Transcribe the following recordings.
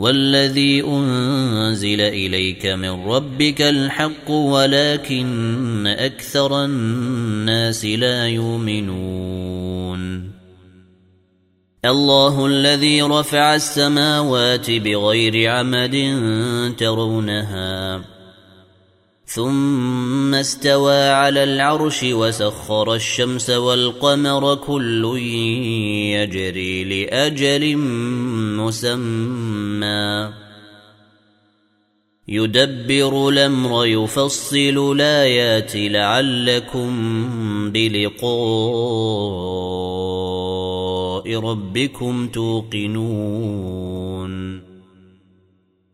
والذي أنزل إليك من ربك الحق ولكن أكثر الناس لا يؤمنون. الله الذي رفع السماوات بغير عمد ترونها. ثم استوى على العرش وسخر الشمس والقمر كل يجري لأجل مسمى. يدبر الأمر يفصل الآيات لعلكم بلقاء ربكم توقنون.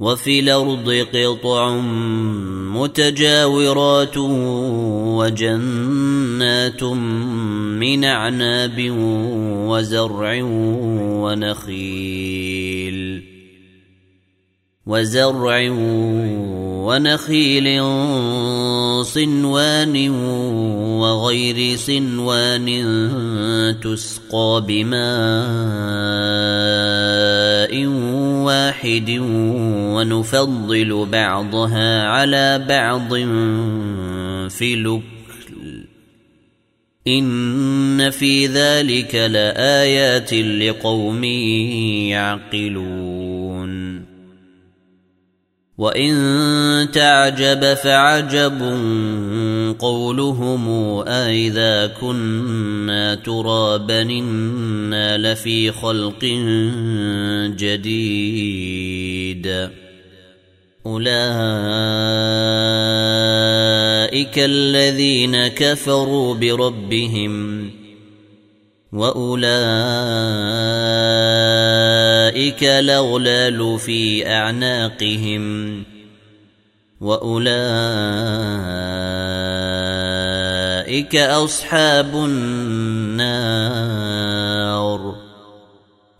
وفي الأرض قطع متجاورات وجنات من أعناب وزرع ونخيل. وزرع ونخيل صنوان وغير صنوان تسقى بماء واحد ونفضل بعضها على بعض في الأكل. إن في ذلك لآيات لقوم يعقلون. وإن تعجب فعجب قولهم أإذا كنا ترابا إنا لفي خلق جديد أولئك الذين كفروا بربهم واولئك الأغلال في أعناقهم وأولئك أصحاب النار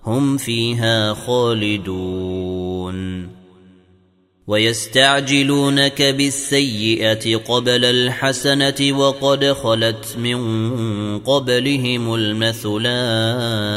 هم فيها خالدون ويستعجلونك بالسيئة قبل الحسنة وقد خلت من قبلهم المثلات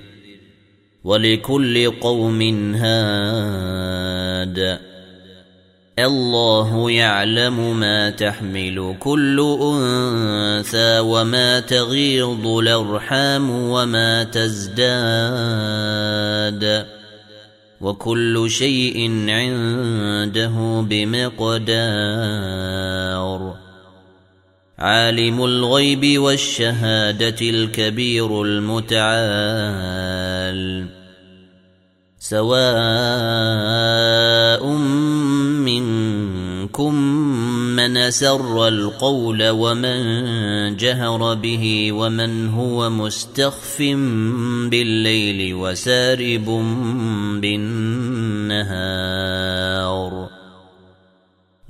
ولكل قوم هاد. الله يعلم ما تحمل كل أنثى وما تغيض الأرحام وما تزداد. وكل شيء عنده بمقدار. عالم الغيب والشهادة الكبير المتعال. سواء منكم من سر القول ومن جهر به ومن هو مستخف بالليل وسارب بالنهار.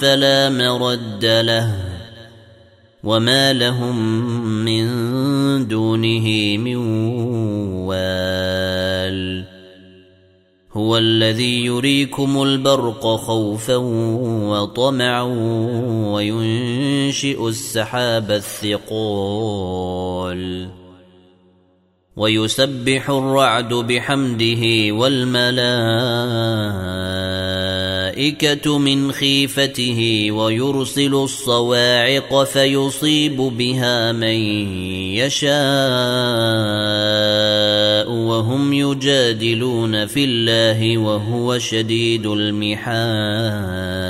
فلا مرد له وما لهم من دونه من وال هو الذي يريكم البرق خوفا وطمعا وينشئ السحاب الثقال ويسبح الرعد بحمده والملائكة من خيفته ويرسل الصواعق فيصيب بها من يشاء وهم يجادلون في الله وهو شديد المحال.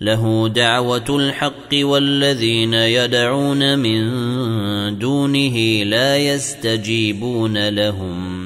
له دعوة الحق والذين يدعون من دونه لا يستجيبون لهم.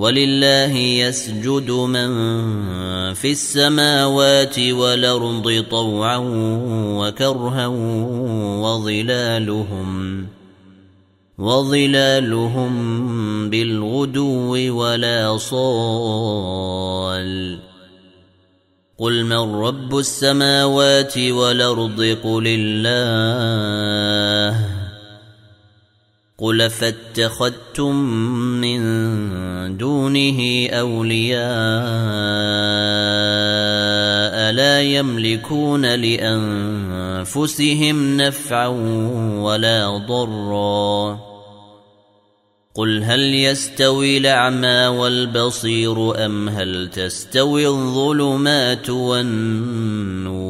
ولله يسجد من في السماوات والأرض طوعا وكرها وظلالهم وظلالهم بالغدو ولا صال قل من رب السماوات والأرض قل الله قل فاتخذتم من دونه أولياء لا يملكون لأنفسهم نفعا ولا ضرا. قل هل يستوي الأعمى والبصير أم هل تستوي الظلمات والنور؟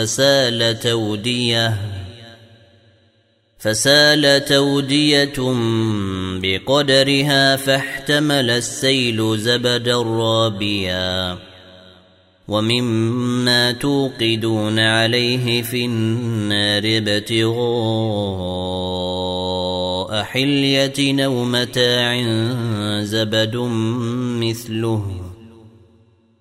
فسال تودية فسال تودية بقدرها فاحتمل السيل زبدا رابيا ومما توقدون عليه في النار ابتغاء حلية أو متاع زبد مثله.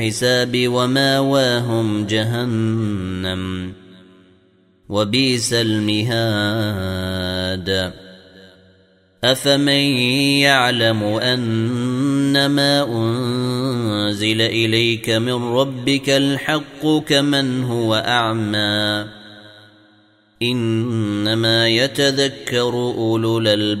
الحساب وماواهم جهنم وبئس المهاد. أفمن يعلم أنما أنزل إليك من ربك الحق كمن هو أعمى؟ إنما يتذكر أولو الألباب.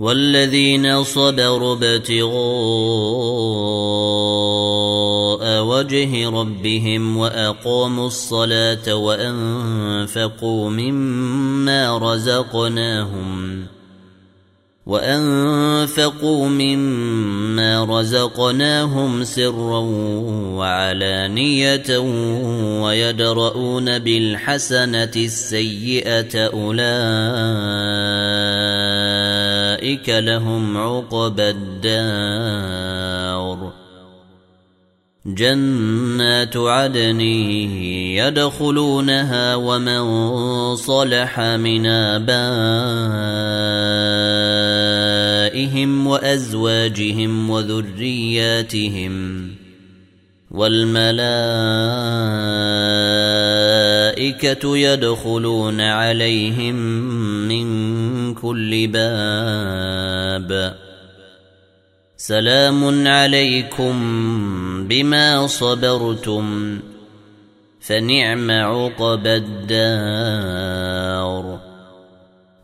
والذين صبروا ابتغاء وجه ربهم وأقاموا الصلاة وأنفقوا مما رزقناهم وأنفقوا مما رزقناهم سرا وعلانية ويدرؤون بالحسنة السيئة أولئك لهم عقبى الدار جنات عدن يدخلونها ومن صلح من ابائهم وازواجهم وذرياتهم والملائكه يدخلون عليهم من كل باب. سلام عليكم بما صبرتم فنعم عقب الدار.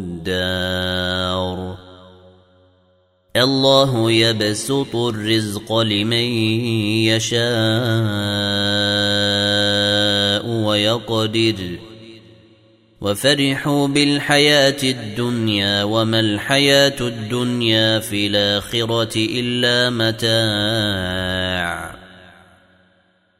الدار. الله يبسط الرزق لمن يشاء ويقدر. وفرحوا بالحياة الدنيا وما الحياة الدنيا في الآخرة إلا متاع.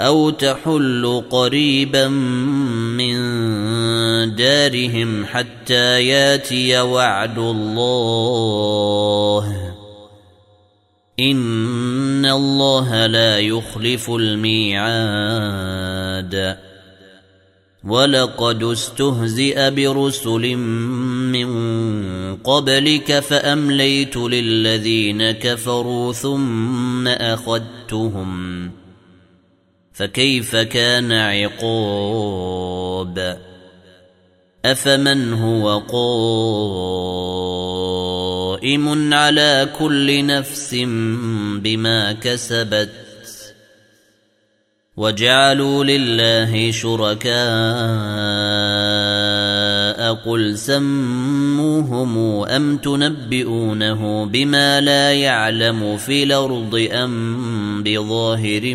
أو تحل قريبا من دارهم حتى ياتي وعد الله. إن الله لا يخلف الميعاد. ولقد استهزئ برسل من قبلك فأمليت للذين كفروا ثم أخذتهم. فكيف كان عقاب؟ أفمن هو قائم على كل نفس بما كسبت؟ وجعلوا لله شركاء قل سموهم أم تنبئونه بما لا يعلم في الأرض أم بظاهر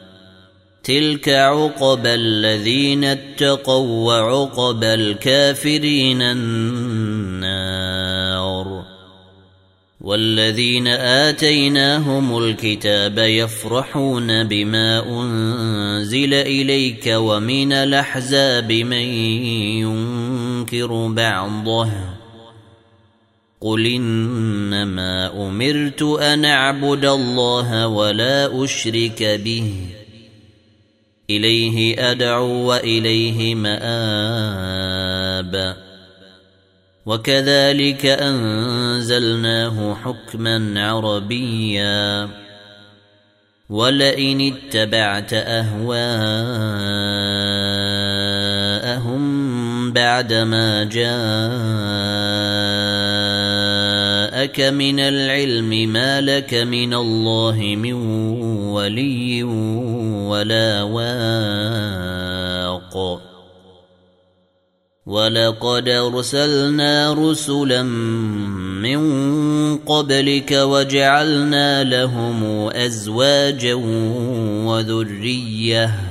تلك عقبى الذين اتقوا وعقبى الكافرين النار والذين آتيناهم الكتاب يفرحون بما أنزل إليك ومن الأحزاب من ينكر بعضه قل إنما أمرت أن أعبد الله ولا أشرك به إليه أدعو وإليه مآب. وكذلك أنزلناه حكما عربيا. ولئن اتبعت أهواءهم بعدما جاءك من العلم ما لك من الله من ولي ولا واق. ولقد أرسلنا رسلا من قبلك وجعلنا لهم أزواجا وذرية.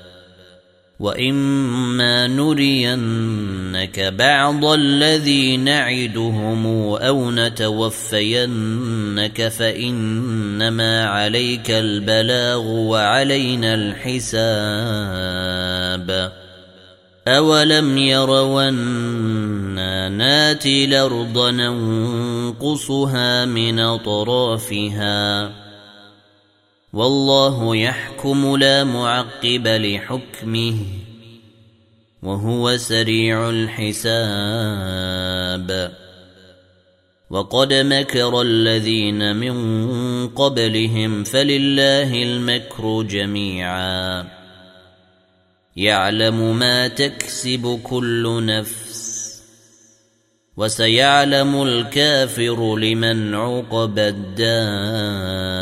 واما نرينك بعض الذي نعدهم أو نتوفينك فانما عليك البلاغ وعلينا الحساب أولم يروا أنا ناتي الأرض ننقصها من أطرافها والله يحكم لا معقب لحكمه وهو سريع الحساب. وقد مكر الذين من قبلهم فلله المكر جميعا. يعلم ما تكسب كل نفس وسيعلم الكافر لمن عقب الدار.